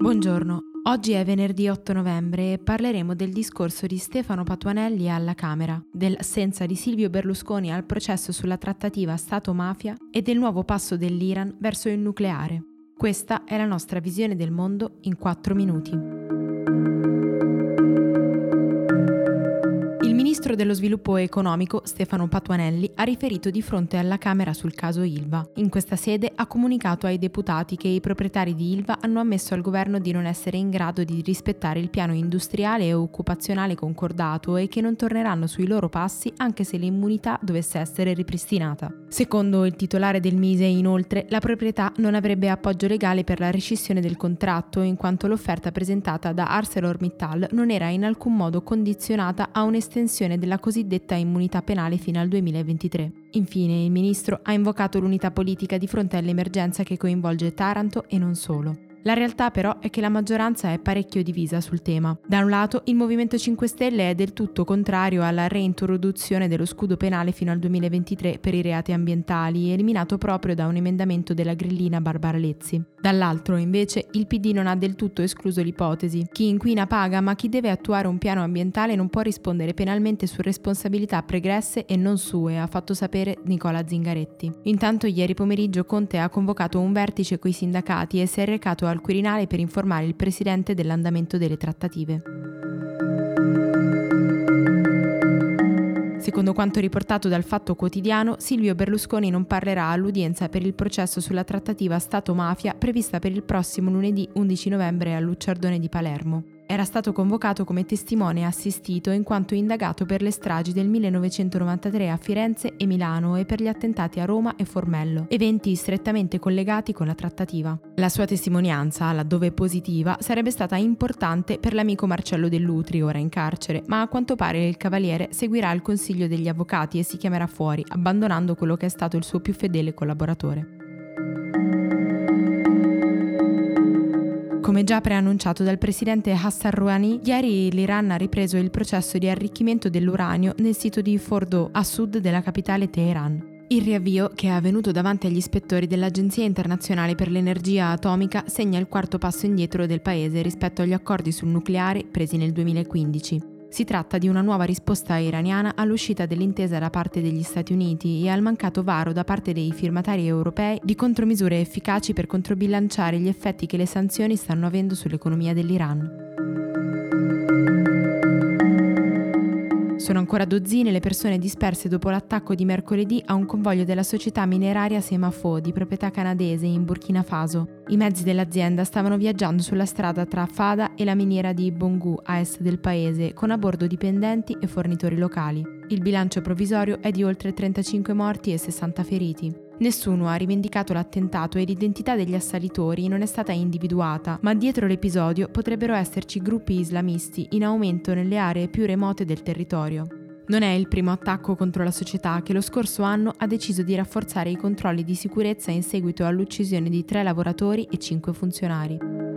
Buongiorno, oggi è venerdì 8 novembre e parleremo del discorso di Stefano Patuanelli alla Camera, dell'assenza di Silvio Berlusconi al processo sulla trattativa Stato-mafia e del nuovo passo dell'Iran verso il nucleare. Questa è la nostra visione del mondo in 4 minuti. Ministro dello sviluppo economico Stefano Patuanelli ha riferito di fronte alla Camera sul caso Ilva. In questa sede ha comunicato ai deputati che i proprietari di Ilva hanno ammesso al governo di non essere in grado di rispettare il piano industriale e occupazionale concordato e che non torneranno sui loro passi anche se l'immunità dovesse essere ripristinata. Secondo il titolare del Mise, inoltre, la proprietà non avrebbe appoggio legale per la rescissione del contratto in quanto l'offerta presentata da ArcelorMittal non era in alcun modo condizionata a un'estensione l'estensione della cosiddetta immunità penale fino al 2023. Infine, il ministro ha invocato l'unità politica di fronte all'emergenza che coinvolge Taranto e non solo. La realtà però è che la maggioranza è parecchio divisa sul tema. Da un lato, il Movimento 5 Stelle è del tutto contrario alla reintroduzione dello scudo penale fino al 2023 per i reati ambientali, eliminato proprio da un emendamento della grillina Barbara Lezzi. Dall'altro, invece, il PD non ha del tutto escluso l'ipotesi. Chi inquina paga, ma chi deve attuare un piano ambientale non può rispondere penalmente su responsabilità pregresse e non sue, ha fatto sapere Nicola Zingaretti. Intanto ieri pomeriggio Conte ha convocato un vertice coi sindacati e si è recato al al Quirinale per informare il Presidente dell'andamento delle trattative. Secondo quanto riportato dal Fatto Quotidiano, Silvio Berlusconi non parlerà all'udienza per il processo sulla trattativa Stato-mafia prevista per il prossimo lunedì 11 novembre a Lucciardone di Palermo. Era stato convocato come testimone assistito in quanto indagato per le stragi del 1993 a Firenze e Milano e per gli attentati a Roma e Formello, eventi strettamente collegati con la trattativa. La sua testimonianza, laddove positiva, sarebbe stata importante per l'amico Marcello Dell'Utri, ora in carcere, ma a quanto pare il cavaliere seguirà il consiglio degli avvocati e si chiamerà fuori, abbandonando quello che è stato il suo più fedele collaboratore. Come già preannunciato dal presidente Hassan Rouhani, ieri l'Iran ha ripreso il processo di arricchimento dell'uranio nel sito di Fordo, a sud della capitale Teheran. Il riavvio, che è avvenuto davanti agli ispettori dell'Agenzia internazionale per l'energia atomica, segna il quarto passo indietro del paese rispetto agli accordi sul nucleare presi nel 2015. Si tratta di una nuova risposta iraniana all'uscita dell'intesa da parte degli Stati Uniti e al mancato varo da parte dei firmatari europei di contromisure efficaci per controbilanciare gli effetti che le sanzioni stanno avendo sull'economia dell'Iran. Sono ancora dozzine le persone disperse dopo l'attacco di mercoledì a un convoglio della società mineraria Semafo di proprietà canadese in Burkina Faso. I mezzi dell'azienda stavano viaggiando sulla strada tra Fada e la miniera di Bongu a est del paese, con a bordo dipendenti e fornitori locali. Il bilancio provvisorio è di oltre 35 morti e 60 feriti. Nessuno ha rivendicato l'attentato e l'identità degli assalitori non è stata individuata, ma dietro l'episodio potrebbero esserci gruppi islamisti in aumento nelle aree più remote del territorio. Non è il primo attacco contro la società che lo scorso anno ha deciso di rafforzare i controlli di sicurezza in seguito all'uccisione di tre lavoratori e cinque funzionari.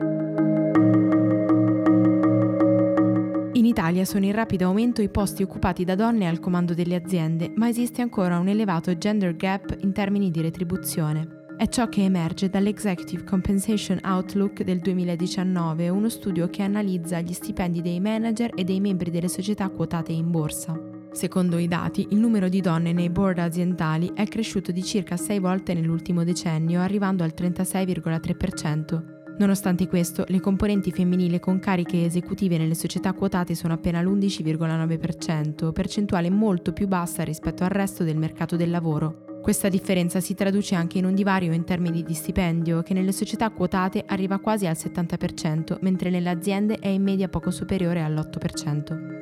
Italia sono in rapido aumento i posti occupati da donne al comando delle aziende, ma esiste ancora un elevato gender gap in termini di retribuzione. È ciò che emerge dall'Executive Compensation Outlook del 2019, uno studio che analizza gli stipendi dei manager e dei membri delle società quotate in borsa. Secondo i dati, il numero di donne nei board aziendali è cresciuto di circa 6 volte nell'ultimo decennio, arrivando al 36,3%. Nonostante questo, le componenti femminili con cariche esecutive nelle società quotate sono appena l'11,9%, percentuale molto più bassa rispetto al resto del mercato del lavoro. Questa differenza si traduce anche in un divario in termini di stipendio, che nelle società quotate arriva quasi al 70%, mentre nelle aziende è in media poco superiore all'8%.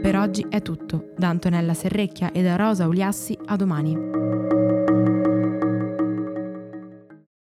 Per oggi è tutto. Da Antonella Serrecchia e da Rosa Uliassi, a domani.